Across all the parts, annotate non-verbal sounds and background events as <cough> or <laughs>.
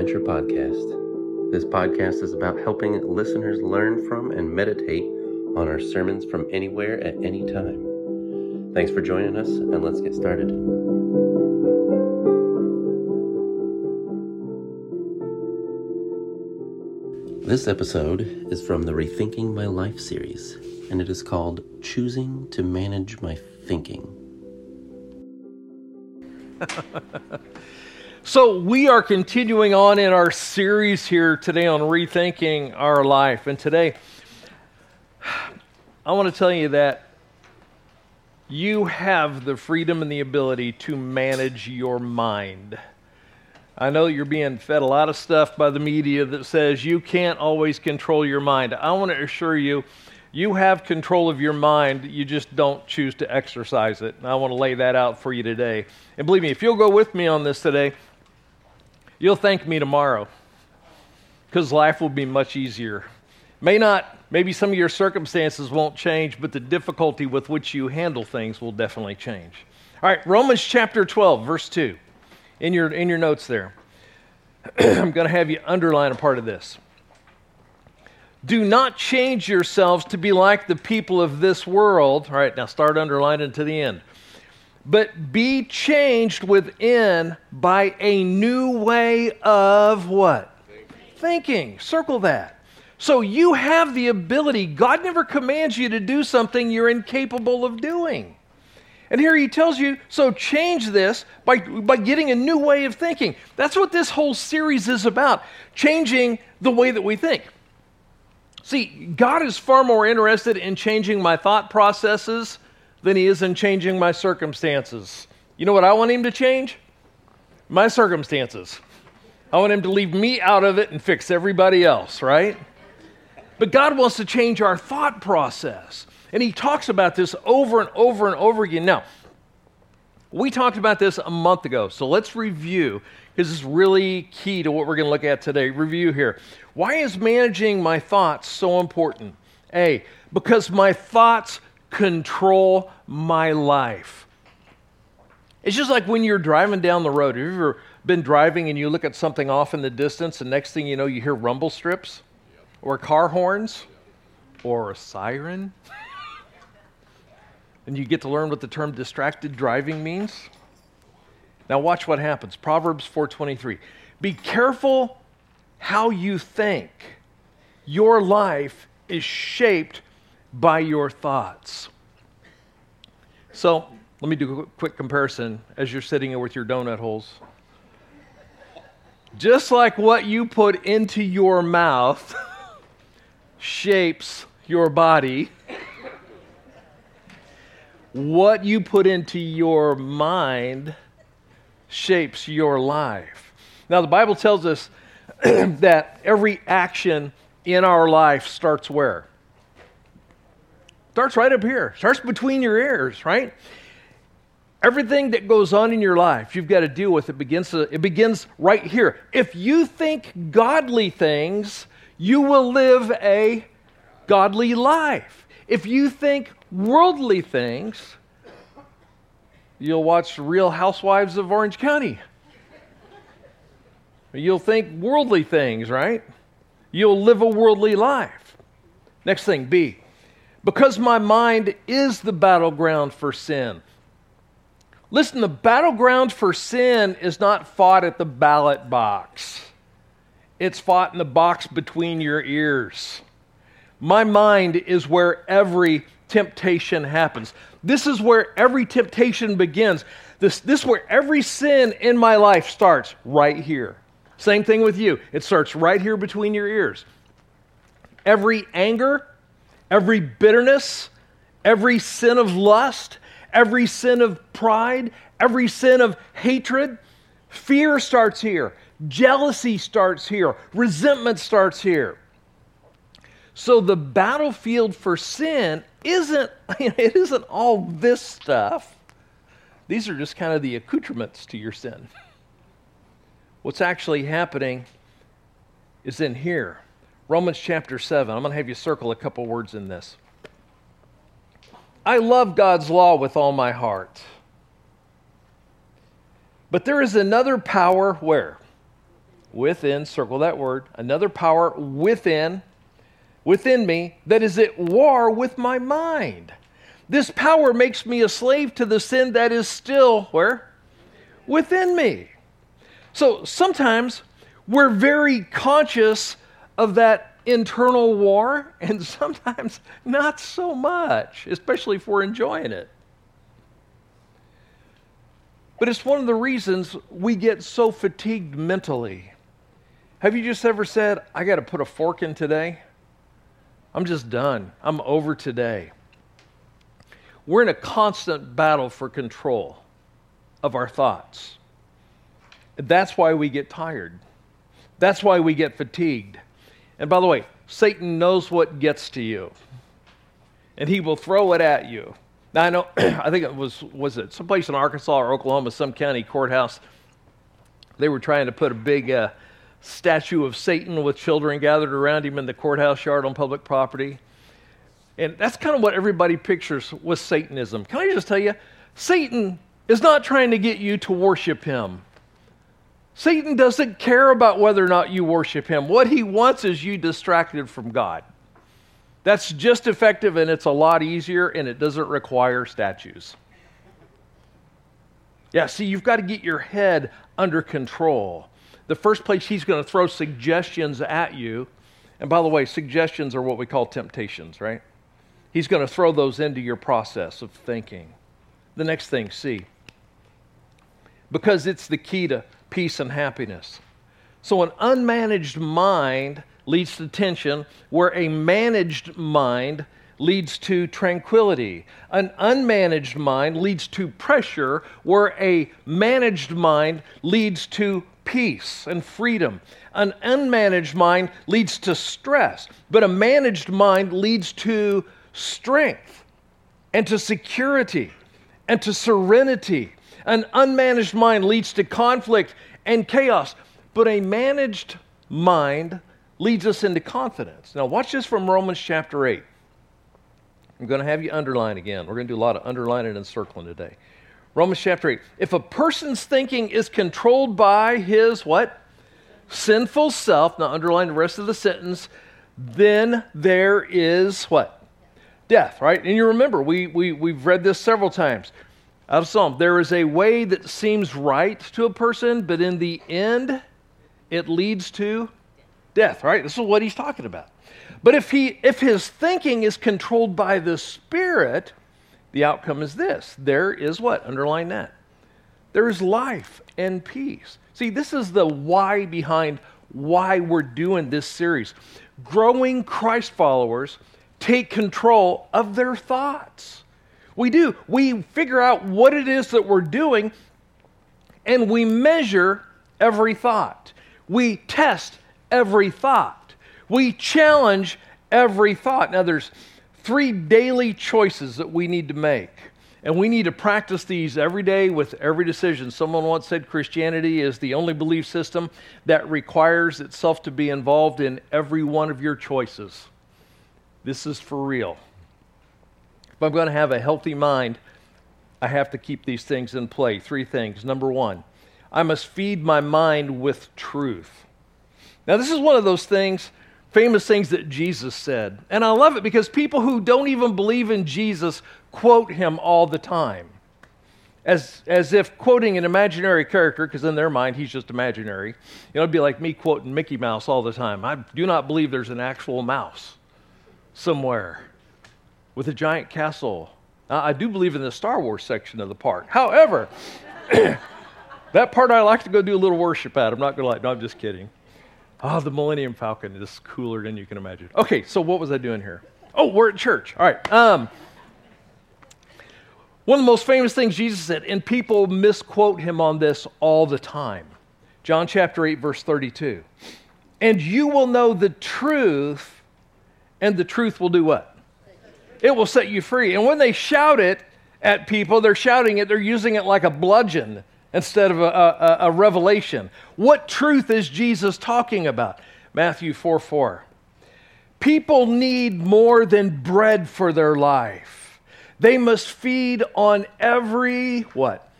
Adventure Podcast. This podcast is about helping listeners learn from and meditate on our sermons from anywhere at any time. Thanks for joining us, and let's get started. This episode is from the Rethinking My Life series, and it is called Choosing to Manage My Thinking. <laughs> So, we are continuing on in our series here today on rethinking our life. And today, I want to tell you that you have the freedom and the ability to manage your mind. I know you're being fed a lot of stuff by the media that says you can't always control your mind. I want to assure you, you have control of your mind, you just don't choose to exercise it. And I want to lay that out for you today. And believe me, if you'll go with me on this today, You'll thank me tomorrow because life will be much easier. May not, maybe some of your circumstances won't change, but the difficulty with which you handle things will definitely change. All right, Romans chapter 12, verse 2, in your, in your notes there. <clears throat> I'm going to have you underline a part of this. Do not change yourselves to be like the people of this world. All right, now start underlining to the end but be changed within by a new way of what? Thinking. Thinking. Circle that. So you have the ability, God never commands you to do something you're incapable of doing. And here he tells you, so change this by, by getting a new way of thinking. That's what this whole series is about changing the way that we think. See, God is far more interested in changing my thought processes than he is in changing my circumstances. You know what I want him to change? My circumstances. I want him to leave me out of it and fix everybody else, right? But God wants to change our thought process. And he talks about this over and over and over again. Now, we talked about this a month ago, so let's review because it's really key to what we're going to look at today. Review here. Why is managing my thoughts so important? A, because my thoughts control my life. It's just like when you're driving down the road. Have you ever been driving and you look at something off in the distance, and next thing you know, you hear rumble strips or car horns or a siren? <laughs> and you get to learn what the term distracted driving means? Now watch what happens. Proverbs 4:23. Be careful how you think. Your life is shaped by your thoughts. So let me do a quick comparison as you're sitting here with your donut holes. Just like what you put into your mouth <laughs> shapes your body, what you put into your mind shapes your life. Now, the Bible tells us <clears throat> that every action in our life starts where? Starts right up here, starts between your ears, right? Everything that goes on in your life, you've got to deal with. It begins, to, it begins right here. If you think godly things, you will live a godly life. If you think worldly things, you'll watch Real Housewives of Orange County. You'll think worldly things, right? You'll live a worldly life. Next thing, B because my mind is the battleground for sin. Listen, the battleground for sin is not fought at the ballot box, it's fought in the box between your ears. My mind is where every temptation happens. This is where every temptation begins. This, this is where every sin in my life starts, right here. Same thing with you. It starts right here between your ears. Every anger, every bitterness, every sin of lust, every sin of pride, every sin of hatred. Fear starts here. Jealousy starts here. Resentment starts here. So the battlefield for sin isn't <laughs> it isn't all this stuff. These are just kind of the accoutrements to your sin. What's actually happening is in here. Romans chapter 7. I'm going to have you circle a couple words in this. I love God's law with all my heart. But there is another power where? within, circle that word, another power within, within me that is at war with my mind. This power makes me a slave to the sin that is still where? Within me. So sometimes we're very conscious of that internal war, and <laughs> sometimes not so much, especially if we're enjoying it. But it's one of the reasons we get so fatigued mentally. Have you just ever said, I got to put a fork in today? I'm just done. I'm over today. We're in a constant battle for control of our thoughts. That's why we get tired. That's why we get fatigued. And by the way, Satan knows what gets to you, and he will throw it at you. Now I know, <clears throat> I think it was was it someplace in Arkansas or Oklahoma, some county courthouse. They were trying to put a big uh, statue of Satan with children gathered around him in the courthouse yard on public property, and that's kind of what everybody pictures with Satanism. Can I just tell you, Satan is not trying to get you to worship him. Satan doesn't care about whether or not you worship him. What he wants is you distracted from God. That's just effective and it's a lot easier and it doesn't require statues. Yeah, see, you've got to get your head under control. The first place he's going to throw suggestions at you, and by the way, suggestions are what we call temptations, right? He's going to throw those into your process of thinking. The next thing, see, because it's the key to peace and happiness. So, an unmanaged mind leads to tension, where a managed mind leads to tranquility. An unmanaged mind leads to pressure, where a managed mind leads to peace and freedom. An unmanaged mind leads to stress, but a managed mind leads to strength and to security and to serenity. An unmanaged mind leads to conflict and chaos, but a managed mind leads us into confidence. Now, watch this from Romans chapter 8. I'm going to have you underline again. We're going to do a lot of underlining and circling today. Romans chapter 8. If a person's thinking is controlled by his what? Sinful self, now underline the rest of the sentence, then there is what? Death, right? And you remember, we, we, we've read this several times out of Psalm. There is a way that seems right to a person, but in the end, it leads to death, right? This is what he's talking about. But if, he, if his thinking is controlled by the Spirit, the outcome is this there is what? Underline that. There is life and peace. See, this is the why behind why we're doing this series. Growing Christ followers take control of their thoughts. We do. We figure out what it is that we're doing and we measure every thought. We test every thought. We challenge every thought. Now, there's three daily choices that we need to make. And we need to practice these every day with every decision. Someone once said Christianity is the only belief system that requires itself to be involved in every one of your choices. This is for real. If I'm going to have a healthy mind, I have to keep these things in play. Three things. Number one, I must feed my mind with truth. Now, this is one of those things, famous things that Jesus said. And I love it because people who don't even believe in Jesus quote him all the time. As, as if quoting an imaginary character, because in their mind he's just imaginary. You know, it'd be like me quoting Mickey Mouse all the time. I do not believe there's an actual mouse somewhere with a giant castle. Now, I do believe in the Star Wars section of the park. However, <coughs> that part I like to go do a little worship at. I'm not going to lie. No, I'm just kidding. Oh, the Millennium Falcon is cooler than you can imagine. Okay, so what was I doing here? Oh, we're at church. All right. Um, one of the most famous things Jesus said, and people misquote him on this all the time. John chapter 8, verse 32. And you will know the truth, and the truth will do what? It will set you free. And when they shout it at people, they're shouting it, they're using it like a bludgeon instead of a, a, a, revelation. What truth is Jesus talking about? Matthew 4 4. People need more than bread for their life. They must feed on every what?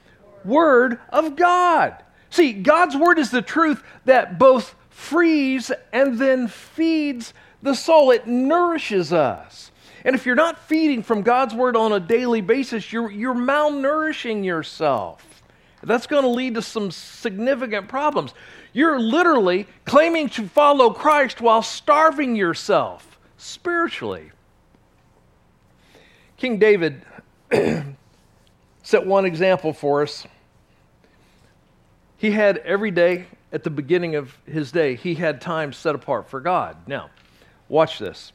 Word of God. See, God's word is the truth that both frees and then feeds the soul, it nourishes us. And if you're not feeding from God's word on a daily basis, you're, you're malnourishing yourself. That's going to lead to some significant problems. You're literally claiming to follow Christ while starving yourself spiritually. King David <clears throat> set one example for us. He had every day at the beginning of his day, he had time set apart for God. Now, watch this.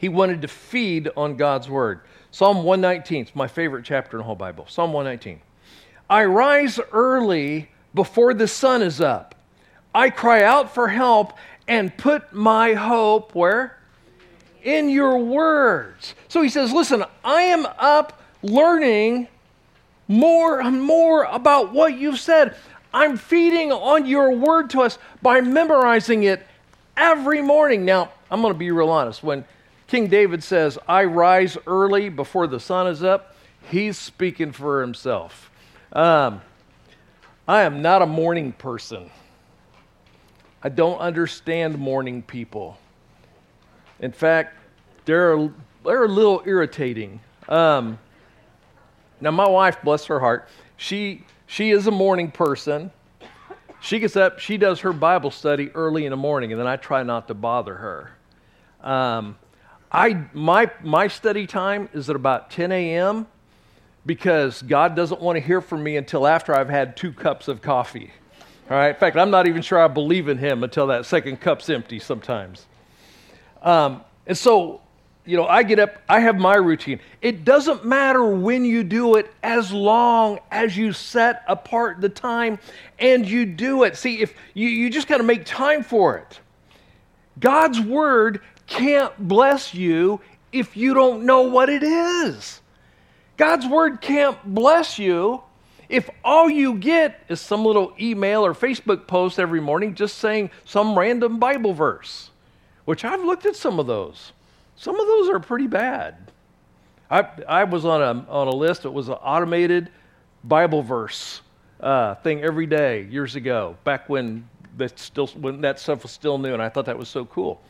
He wanted to feed on God's word. Psalm 119 is my favorite chapter in the whole Bible. Psalm 119. I rise early before the sun is up. I cry out for help and put my hope where? In your words. So he says, Listen, I am up learning more and more about what you've said. I'm feeding on your word to us by memorizing it every morning. Now, I'm going to be real honest. When King David says, I rise early before the sun is up, he's speaking for himself. Um, I am not a morning person. I don't understand morning people. In fact, they're, they're a little irritating. Um, now, my wife, bless her heart, she she is a morning person. She gets up, she does her Bible study early in the morning, and then I try not to bother her. Um, I, my, my study time is at about 10 a.m. because God doesn't want to hear from me until after I've had two cups of coffee. All right? In fact, I'm not even sure I believe in Him until that second cup's empty sometimes. Um, and so you know, I get up, I have my routine. It doesn't matter when you do it as long as you set apart the time and you do it. See, if you, you just got to make time for it. God's word can't bless you if you don't know what it is. God's word can't bless you if all you get is some little email or Facebook post every morning just saying some random Bible verse, which I've looked at some of those. Some of those are pretty bad. I, I was on a, on a list, it was an automated Bible verse uh, thing every day years ago, back when, that still, when that stuff was still new, and I thought that was so cool.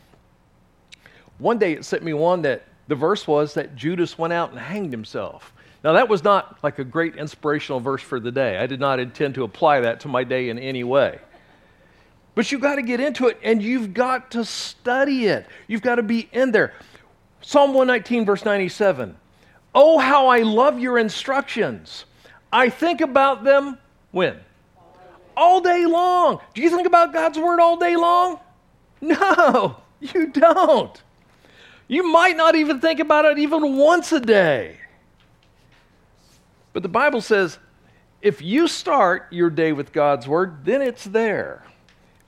One day it sent me one that the verse was that Judas went out and hanged himself. Now, that was not like a great inspirational verse for the day. I did not intend to apply that to my day in any way. But you've got to get into it and you've got to study it. You've got to be in there. Psalm 119, verse 97. Oh, how I love your instructions. I think about them when? All day long. Do you think about God's word all day long? No, <laughs> you don't. You might not even think about it even once a day. But the Bible says if you start your day with God's word, then it's there.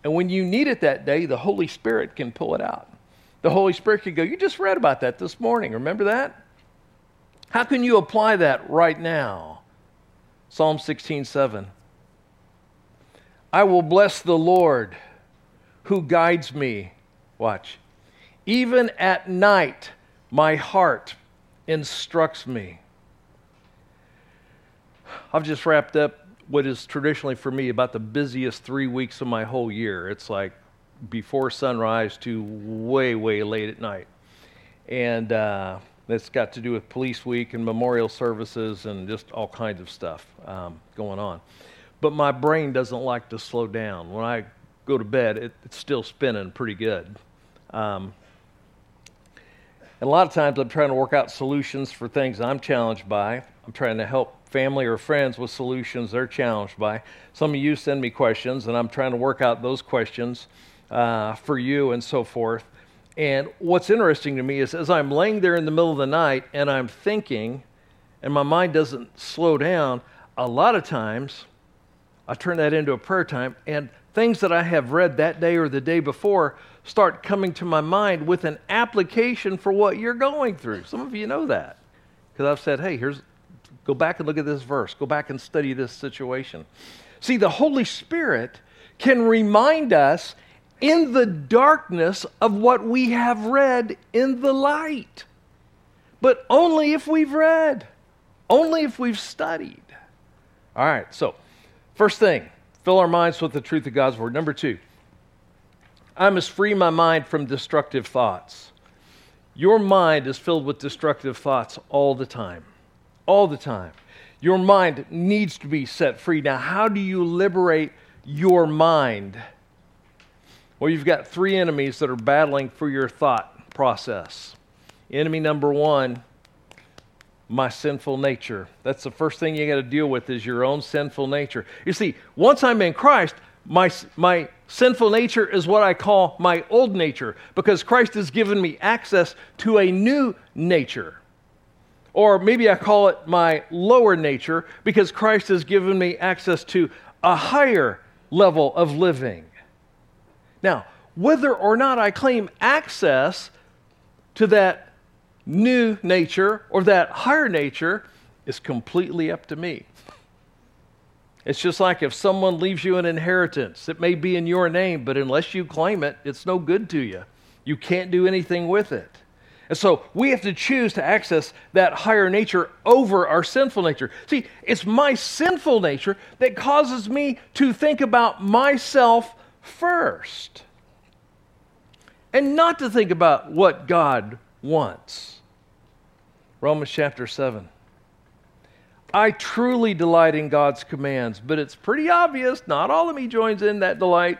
And when you need it that day, the Holy Spirit can pull it out the Holy Spirit can go, You just read about that this morning. Remember that? How can you apply that right now? Psalm 16 7. I will bless the Lord who guides me. Watch. Even at night, my heart instructs me. I've just wrapped up what is traditionally for me about the busiest three weeks of my whole year. It's like before sunrise to way, way late at night. And uh, that's got to do with Police Week and memorial services and just all kinds of stuff um, going on. But my brain doesn't like to slow down. When I go to bed, it, it's still spinning pretty good. Um, and a lot of times I'm trying to work out solutions for things I'm challenged by. I'm trying to help family or friends with solutions they're challenged by. Some of you send me questions, and I'm trying to work out those questions uh, for you and so forth. And what's interesting to me is as I'm laying there in the middle of the night and I'm thinking, and my mind doesn't slow down, a lot of times I turn that into a prayer time, and things that I have read that day or the day before start coming to my mind with an application for what you're going through. Some of you know that because I've said, hey, here's, go back and look at this verse, go back and study this situation. See, the Holy Spirit can remind us in the darkness of what we have read in the light. But only if we've read, only if we've studied. All right, so first thing Fill our minds with the truth of God's word. Number two, I must free my mind from destructive thoughts. Your mind is filled with destructive thoughts all the time. All the time. Your mind needs to be set free. Now, how do you liberate your mind? Well, you've got three enemies that are battling for your thought process. Enemy number one, my sinful nature. That's the first thing you got to deal with is your own sinful nature. You see, once I'm in Christ, my, my sinful nature is what I call my old nature because Christ has given me access to a new nature. Or maybe I call it my lower nature because Christ has given me access to a higher level of living. Now, whether or not I claim access to that new nature or that higher nature is completely up to me. It's just like if someone leaves you an inheritance, it may be in your name, but unless you claim it, it's no good to you. You can't do anything with it. And so we have to choose to access that higher nature over our sinful nature. See, it's my sinful nature that causes me to think about myself first and not to think about what God wants. Romans chapter 7. I truly delight in God's commands, but it's pretty obvious not all of me joins in that delight.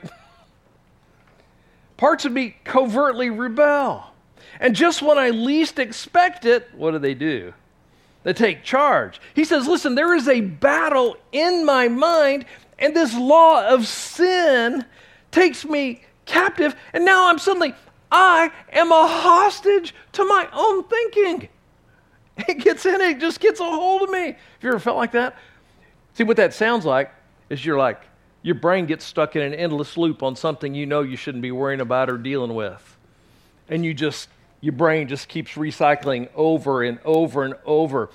Parts of me covertly rebel. And just when I least expect it, what do they do? They take charge. He says, Listen, there is a battle in my mind, and this law of sin takes me captive, and now I'm suddenly, I am a hostage to my own thinking. It gets in it, just gets a hold of me. Have you ever felt like that? See, what that sounds like is you're like, your brain gets stuck in an endless loop on something you know you shouldn't be worrying about or dealing with. And you just, your brain just keeps recycling over and over and over.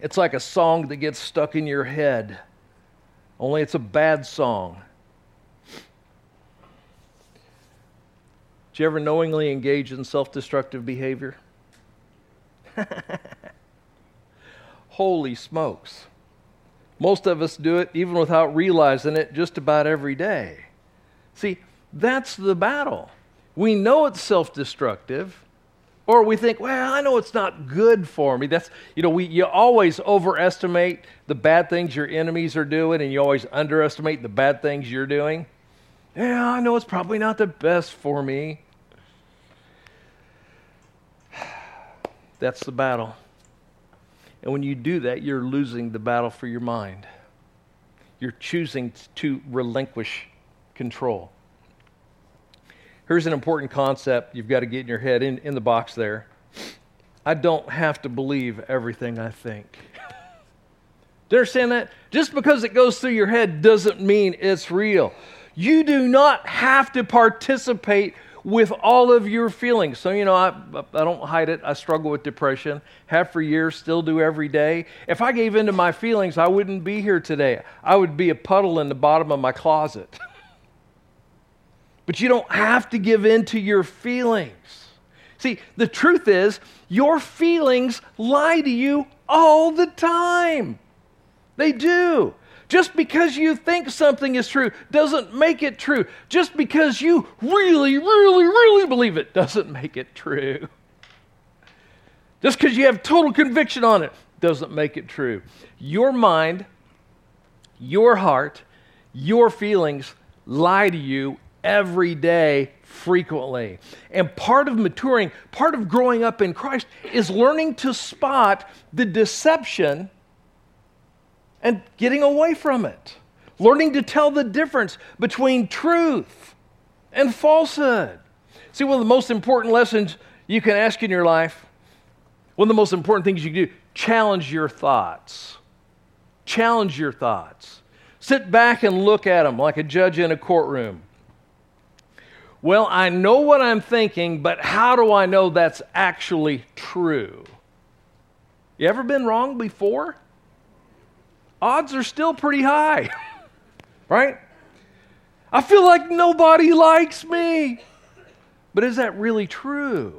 It's like a song that gets stuck in your head, only it's a bad song. Do you ever knowingly engage in self destructive behavior? <laughs> Holy smokes. Most of us do it even without realizing it just about every day. See, that's the battle. We know it's self destructive, or we think, well, I know it's not good for me. That's, you know, we, you always overestimate the bad things your enemies are doing, and you always underestimate the bad things you're doing. Yeah, I know it's probably not the best for me. <sighs> That's the battle. And when you do that, you're losing the battle for your mind. You're choosing to relinquish control. Here's an important concept you've got to get in your head in, in the box there. I don't have to believe everything I think. <laughs> do you understand that? Just because it goes through your head doesn't mean it's real. You do not have to participate with all of your feelings. So, you know, I, I don't hide it. I struggle with depression, have for years, still do every day. If I gave in to my feelings, I wouldn't be here today. I would be a puddle in the bottom of my closet. <laughs> but you don't have to give in to your feelings. See, the truth is, your feelings lie to you all the time. They do. Just because you think something is true doesn't make it true. Just because you really, really, really believe it doesn't make it true. Just because you have total conviction on it doesn't make it true. Your mind, your heart, your feelings lie to you every day, frequently. And part of maturing, part of growing up in Christ is learning to spot the deception and getting away from it. Learning to tell the difference between truth and falsehood. See, one of the most important lessons you can ask in your life, one of the most important things you can do, challenge your thoughts. Challenge your thoughts. Sit back and look at them like a judge in a courtroom. Well, I know what I'm thinking, but how do I know that's actually true? You ever been wrong before? Odds are still pretty high, <laughs> right? I feel like nobody likes me. But is that really true?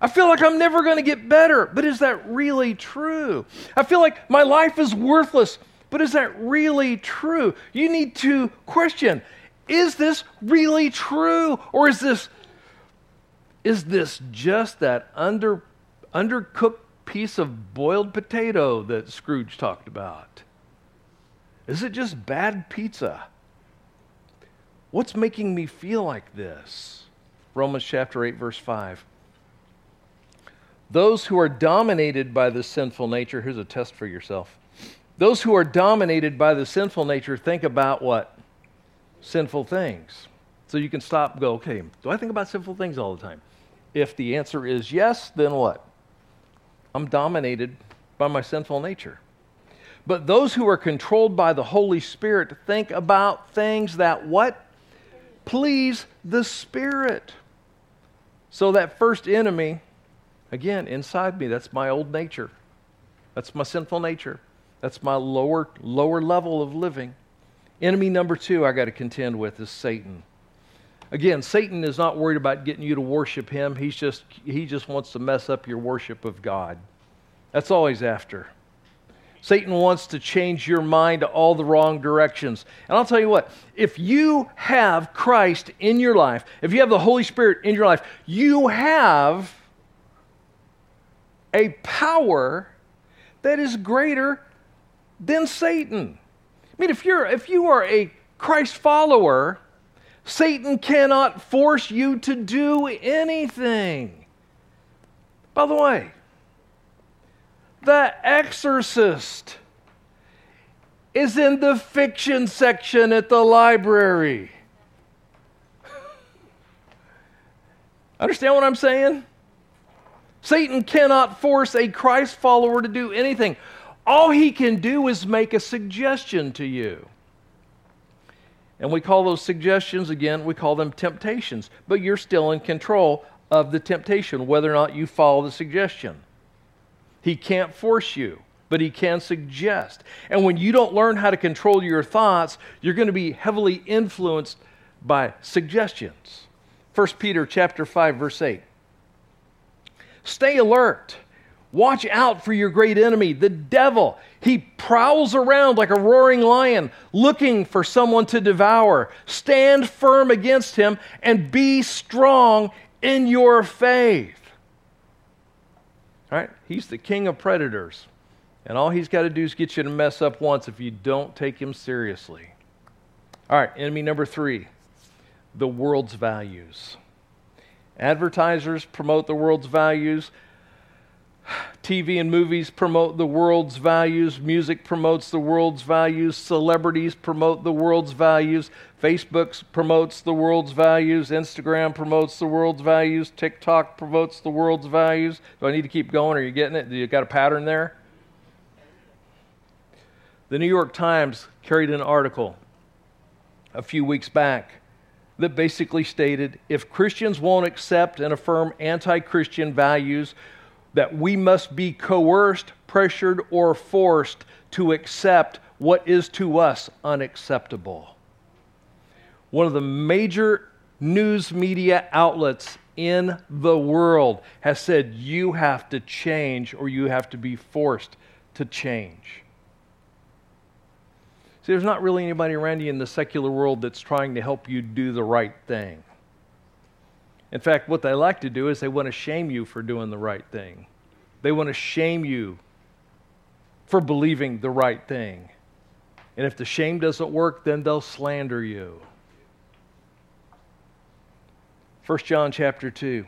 I feel like I'm never going to get better, but is that really true? I feel like my life is worthless, But is that really true? You need to question is this really true? Or is this, is this just that under, undercooked piece of boiled potato that Scrooge talked about? Is it just bad pizza? What's making me feel like this? Romans chapter 8, verse 5. Those who are dominated by the sinful nature, here's a test for yourself. Those who are dominated by the sinful nature think about what? Sinful things. So you can stop go, okay, do I think about sinful things all the time? If the answer is yes, then what? I'm dominated by my sinful nature. But those who are controlled by the Holy Spirit think about things that what? Please the Spirit. So that first enemy, again, inside me, that's my old nature. That's my sinful nature. That's my lower lower level of living. Enemy number two I got to contend with is Satan. Again, Satan is not worried about getting you to worship him. He's just he just wants to mess up your worship of God. That's all he's after. Satan wants to change your mind to all the wrong directions. And I'll tell you what, if you have Christ in your life, if you have the Holy Spirit in your life, you have a power that is greater than Satan. I mean, if you're if you are a Christ follower, Satan cannot force you to do anything. By the way, the Exorcist is in the fiction section at the library. Understand what I'm saying? Satan cannot force a Christ follower to do anything. All he can do is make a suggestion to you. And we call those suggestions, again, we call them temptations. But you're still in control of the temptation, whether or not you follow the suggestion. He can't force you, but he can suggest. And when you don't learn how to control your thoughts, you're going to be heavily influenced by suggestions. 1 Peter chapter 5 verse 8. Stay alert. Watch out for your great enemy, the devil. He prowls around like a roaring lion, looking for someone to devour. Stand firm against him and be strong in your faith. All right? He's the king of predators. And all he's got to do is get you to mess up once if you don't take him seriously. All right, enemy number three the world's values. Advertisers promote the world's values. TV and movies promote the world's values. Music promotes the world's values. Celebrities promote the world's values. Facebook promotes the world's values. Instagram promotes the world's values. TikTok promotes the world's values. Do I need to keep going? Are you getting it? Do you got a pattern there? The New York Times carried an article a few weeks back that basically stated if Christians won't accept and affirm anti Christian values, that we must be coerced, pressured, or forced to accept what is to us unacceptable. One of the major news media outlets in the world has said you have to change or you have to be forced to change. See, there's not really anybody around you in the secular world that's trying to help you do the right thing. In fact, what they like to do is they want to shame you for doing the right thing. They want to shame you for believing the right thing. And if the shame doesn't work, then they'll slander you. 1 John chapter 2.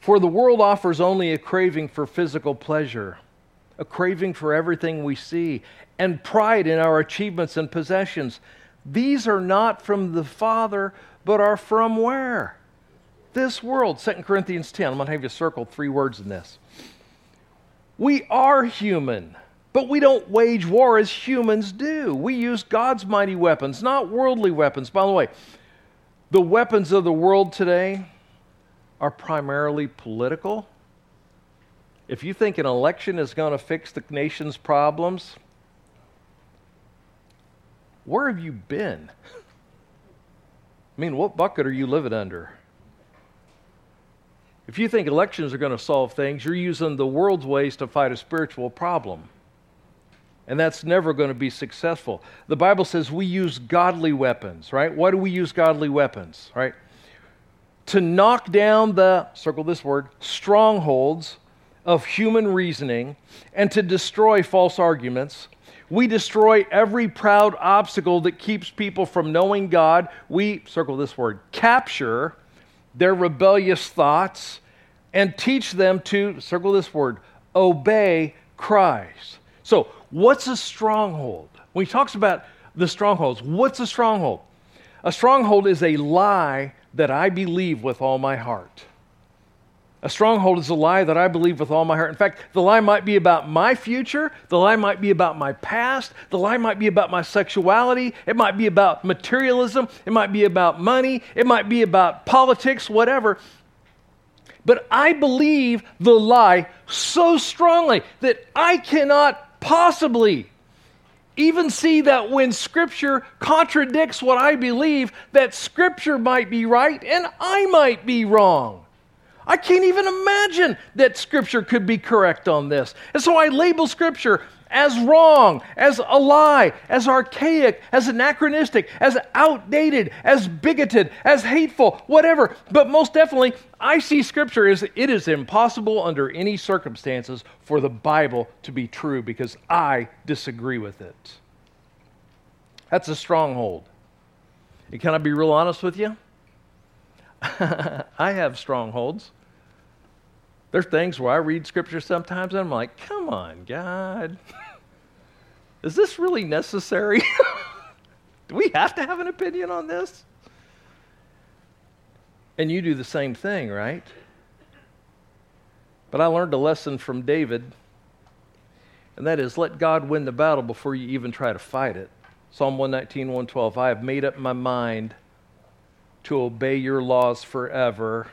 For the world offers only a craving for physical pleasure, a craving for everything we see, and pride in our achievements and possessions. These are not from the Father, but are from where? This world. 2 Corinthians 10. I'm going to have you circle three words in this. We are human, but we don't wage war as humans do. We use God's mighty weapons, not worldly weapons. By the way, the weapons of the world today are primarily political. If you think an election is going to fix the nation's problems, where have you been? <laughs> I mean, what bucket are you living under? If you think elections are going to solve things, you're using the world's ways to fight a spiritual problem. And that's never going to be successful. The Bible says we use godly weapons, right? Why do we use godly weapons, right? To knock down the, circle this word, strongholds of human reasoning and to destroy false arguments. We destroy every proud obstacle that keeps people from knowing God. We, circle this word, capture their rebellious thoughts and teach them to, circle this word, obey Christ. So, what's a stronghold? When he talks about the strongholds, what's a stronghold? A stronghold is a lie that I believe with all my heart. A stronghold is a lie that I believe with all my heart. In fact, the lie might be about my future. The lie might be about my past. The lie might be about my sexuality. It might be about materialism. It might be about money. It might be about politics, whatever. But I believe the lie so strongly that I cannot possibly even see that when Scripture contradicts what I believe, that Scripture might be right and I might be wrong. I can't even imagine that Scripture could be correct on this. And so I label Scripture as wrong, as a lie, as archaic, as anachronistic, as outdated, as bigoted, as hateful, whatever. But most definitely, I see Scripture as it is impossible under any circumstances for the Bible to be true because I disagree with it. That's a stronghold. And can I be real honest with you? <laughs> I have strongholds. There's things where I read scripture sometimes and I'm like, come on, God. Is this really necessary? <laughs> do we have to have an opinion on this? And you do the same thing, right? But I learned a lesson from David, and that is let God win the battle before you even try to fight it. Psalm 119, 112. I have made up my mind to obey your laws forever,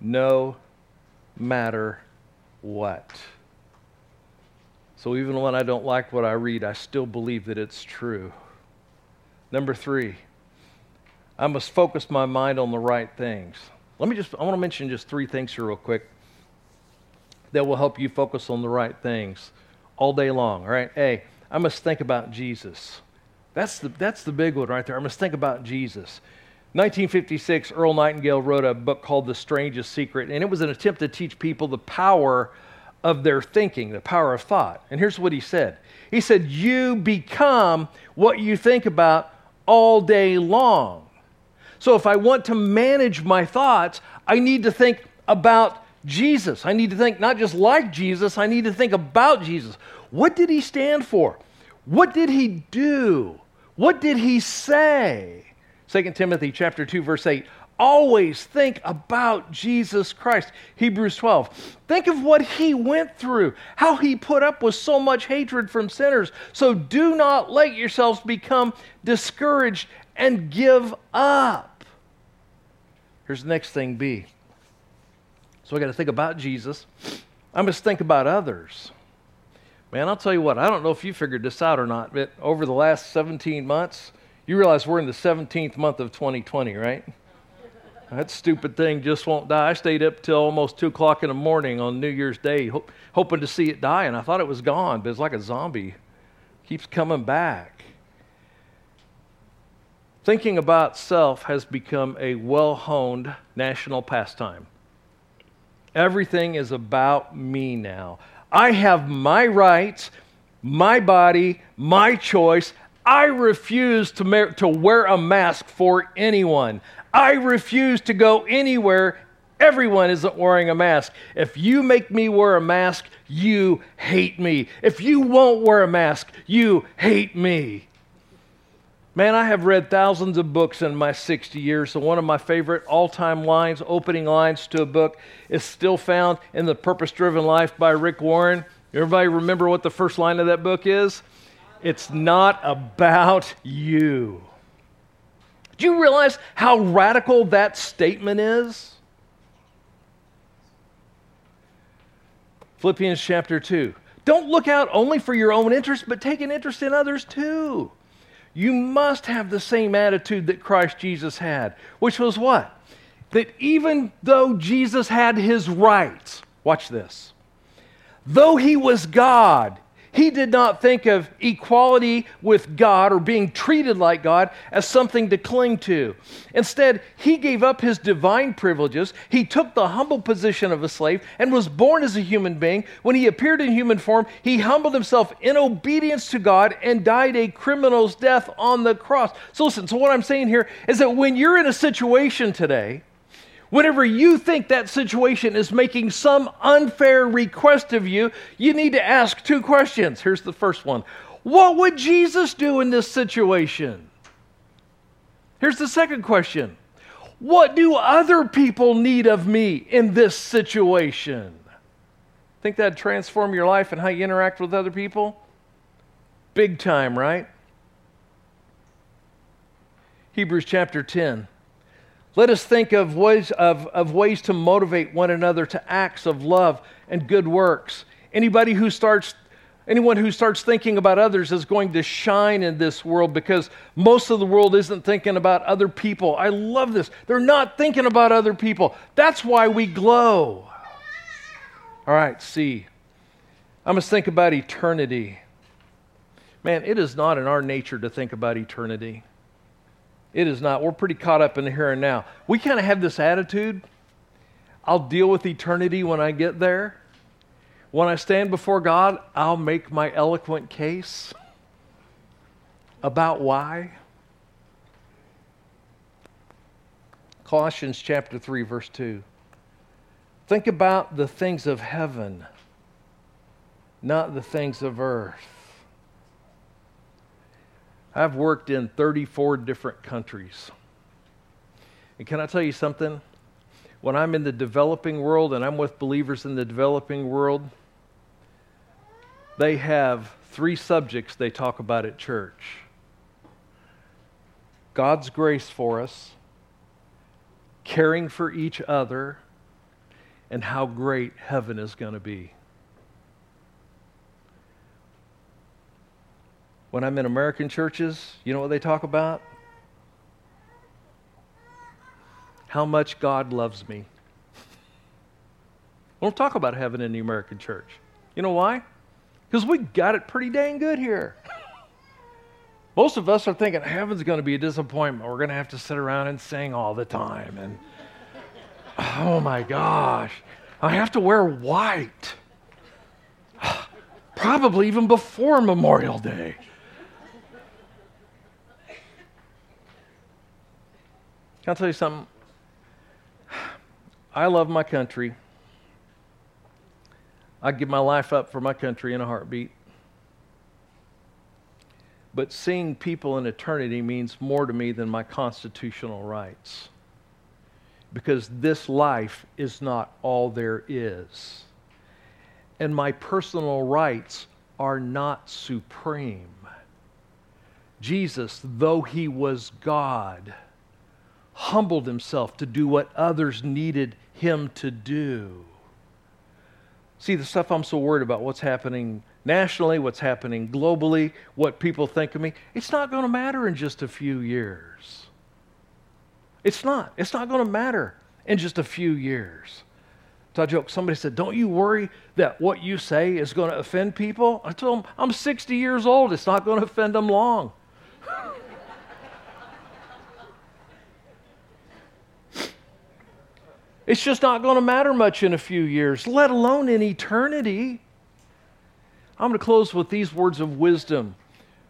no matter what. So even when I don't like what I read, I still believe that it's true. Number three, I must focus my mind on the right things. Let me just, I want to mention just three things here, real quick, that will help you focus on the right things all day long. All right? A, I must think about Jesus. That's the, that's the big one right there. I must think about Jesus. 1956, Earl Nightingale wrote a book called The Strangest Secret, and it was an attempt to teach people the power of their thinking, the power of thought. And here's what he said He said, You become what you think about all day long. So if I want to manage my thoughts, I need to think about Jesus. I need to think not just like Jesus, I need to think about Jesus. What did he stand for? What did he do? What did he say? 2 Timothy chapter 2 verse 8 always think about Jesus Christ. Hebrews 12. Think of what he went through, how he put up with so much hatred from sinners. So do not let yourselves become discouraged and give up. Here's the next thing B. So I got to think about Jesus. I must think about others. Man, I'll tell you what, I don't know if you figured this out or not, but over the last 17 months, you realize we're in the 17th month of 2020, right? That stupid thing just won't die. I stayed up till almost 2 o'clock in the morning on New Year's Day, ho- hoping to see it die, and I thought it was gone, but it's like a zombie. keeps coming back. Thinking about self has become a well honed national pastime. Everything is about me now. I have my rights, my body, my choice. I refuse to, ma- to wear a mask for anyone. I refuse to go anywhere. Everyone isn't wearing a mask. If you make me wear a mask, you hate me. If you won't wear a mask, you hate me. Man, I have read thousands of books in my 60 years, so one of my favorite all time lines, opening lines to a book, is still found in The Purpose Driven Life by Rick Warren. Everybody remember what the first line of that book is? It's not about you. Do you realize how radical that statement is? Philippians chapter 2. Don't look out only for your own interest, but take an interest in others too you must have the same attitude that Christ Jesus had, which was what? That even though Jesus had his rights, watch this, though he was God, He did not think of equality with God or being treated like God as something to cling to. Instead, he gave up his divine privileges. He took the humble position of a slave and was born as a human being. When he appeared in human form, he humbled himself in obedience to God and died a criminal's death on the cross. So, listen, so what I'm saying here is that when you're in a situation today, Whenever you think that situation is making some unfair request of you, you need to ask two questions. Here's the first one What would Jesus do in this situation? Here's the second question What do other people need of me in this situation? Think that'd transform your life and how you interact with other people? Big time, right? Hebrews chapter 10. Let us think of ways, of, of ways to motivate one another to acts of love and good works. Anybody who starts Anyone who starts thinking about others is going to shine in this world because most of the world isn't thinking about other people. I love this. They're not thinking about other people. That's why we glow. All right, see. I must think about eternity. Man, it is not in our nature to think about eternity. It is not. We're pretty caught up in the here and now. We kind of have this attitude I'll deal with eternity when I get there. When I stand before God, I'll make my eloquent case about why. Colossians chapter 3, verse 2. Think about the things of heaven, not the things of earth. I've worked in 34 different countries. And can I tell you something? When I'm in the developing world and I'm with believers in the developing world, they have three subjects they talk about at church God's grace for us, caring for each other, and how great heaven is going to be. When I'm in American churches, you know what they talk about? How much God loves me. We don't talk about heaven in the American church. You know why? Because we got it pretty dang good here. Most of us are thinking heaven's going to be a disappointment. We're going to have to sit around and sing all the time. And oh my gosh, I have to wear white. <sighs> Probably even before Memorial Day. Can I tell you something? I love my country. I'd give my life up for my country in a heartbeat. But seeing people in eternity means more to me than my constitutional rights. Because this life is not all there is. And my personal rights are not supreme. Jesus, though he was God, humbled himself to do what others needed him to do. See, the stuff I'm so worried about, what's happening nationally, what's happening globally, what people think of me, it's not going to matter in just a few years. It's not. It's not going to matter in just a few years. So I joke, somebody said, Don't you worry that what you say is going to offend people? I told them, I'm 60 years old. It's not going to offend them long. <laughs> It's just not going to matter much in a few years, let alone in eternity. I'm going to close with these words of wisdom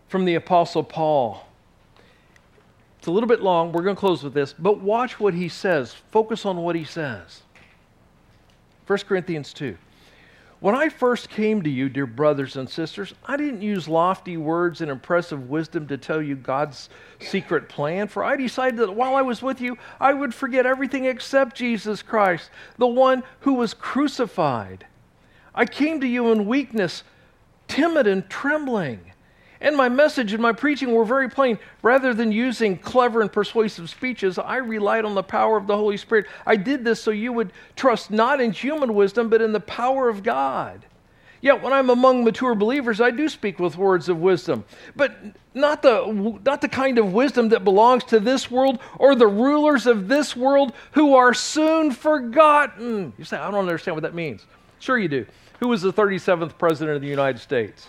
from the Apostle Paul. It's a little bit long. We're going to close with this, but watch what he says. Focus on what he says. 1 Corinthians 2. When I first came to you, dear brothers and sisters, I didn't use lofty words and impressive wisdom to tell you God's secret plan, for I decided that while I was with you, I would forget everything except Jesus Christ, the one who was crucified. I came to you in weakness, timid and trembling. And my message and my preaching were very plain. Rather than using clever and persuasive speeches, I relied on the power of the Holy Spirit. I did this so you would trust not in human wisdom, but in the power of God. Yet when I'm among mature believers, I do speak with words of wisdom, but not the, not the kind of wisdom that belongs to this world or the rulers of this world who are soon forgotten. You say, I don't understand what that means. Sure, you do. Who was the 37th president of the United States?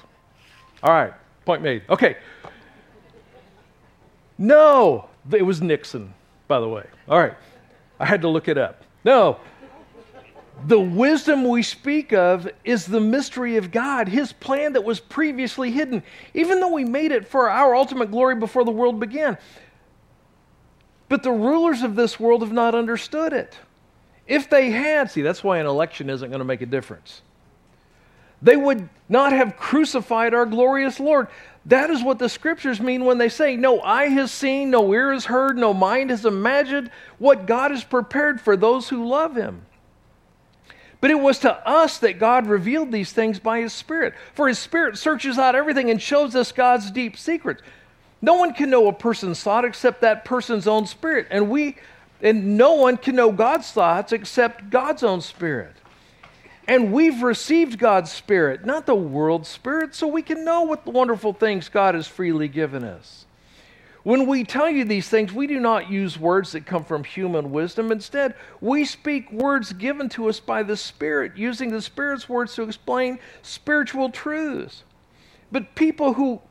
All right, point made. Okay. No, it was Nixon, by the way. All right, I had to look it up. No, the wisdom we speak of is the mystery of God, His plan that was previously hidden, even though we made it for our ultimate glory before the world began. But the rulers of this world have not understood it. If they had, see, that's why an election isn't going to make a difference. They would not have crucified our glorious Lord. That is what the scriptures mean when they say, No eye has seen, no ear has heard, no mind has imagined what God has prepared for those who love Him. But it was to us that God revealed these things by His Spirit. For His Spirit searches out everything and shows us God's deep secrets. No one can know a person's thought except that person's own spirit. And we and no one can know God's thoughts except God's own spirit. And we've received God's spirit, not the world's spirit, so we can know what wonderful things God has freely given us. When we tell you these things, we do not use words that come from human wisdom. Instead, we speak words given to us by the Spirit, using the Spirit's words to explain spiritual truths. But people who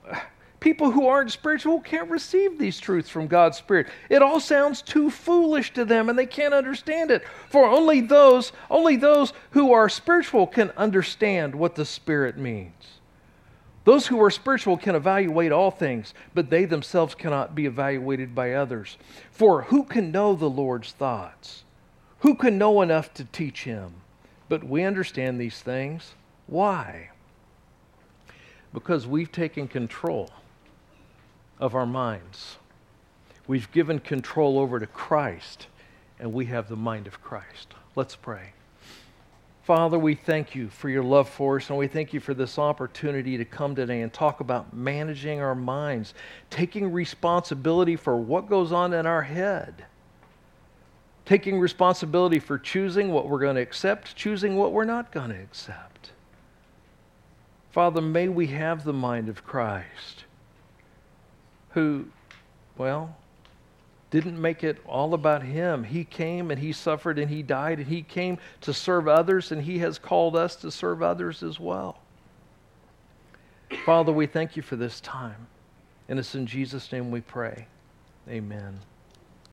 people who aren't spiritual can't receive these truths from God's Spirit. It all sounds too foolish to them and they can't understand it. For only those, only those who are spiritual can understand what the Spirit means. Those who are spiritual can evaluate all things, but they themselves cannot be evaluated by others. For who can know the Lord's thoughts? Who can know enough to teach him? But we understand these things. Why? Because we've taken control of our minds. We've given control over to Christ, and we have the mind of Christ. Let's pray. Father, we thank you for your love for us, and we thank you for this opportunity to come today and talk about managing our minds, taking responsibility for what goes on in our head, taking responsibility for choosing what we're going to accept, choosing what we're not going to accept. Father, may we have the mind of Christ, who, well, didn't make it all about him. He came and he suffered and he died and he came to serve others and he has called us to serve others as well. Father, we thank you for this time. And it's in Jesus' name we pray. Amen.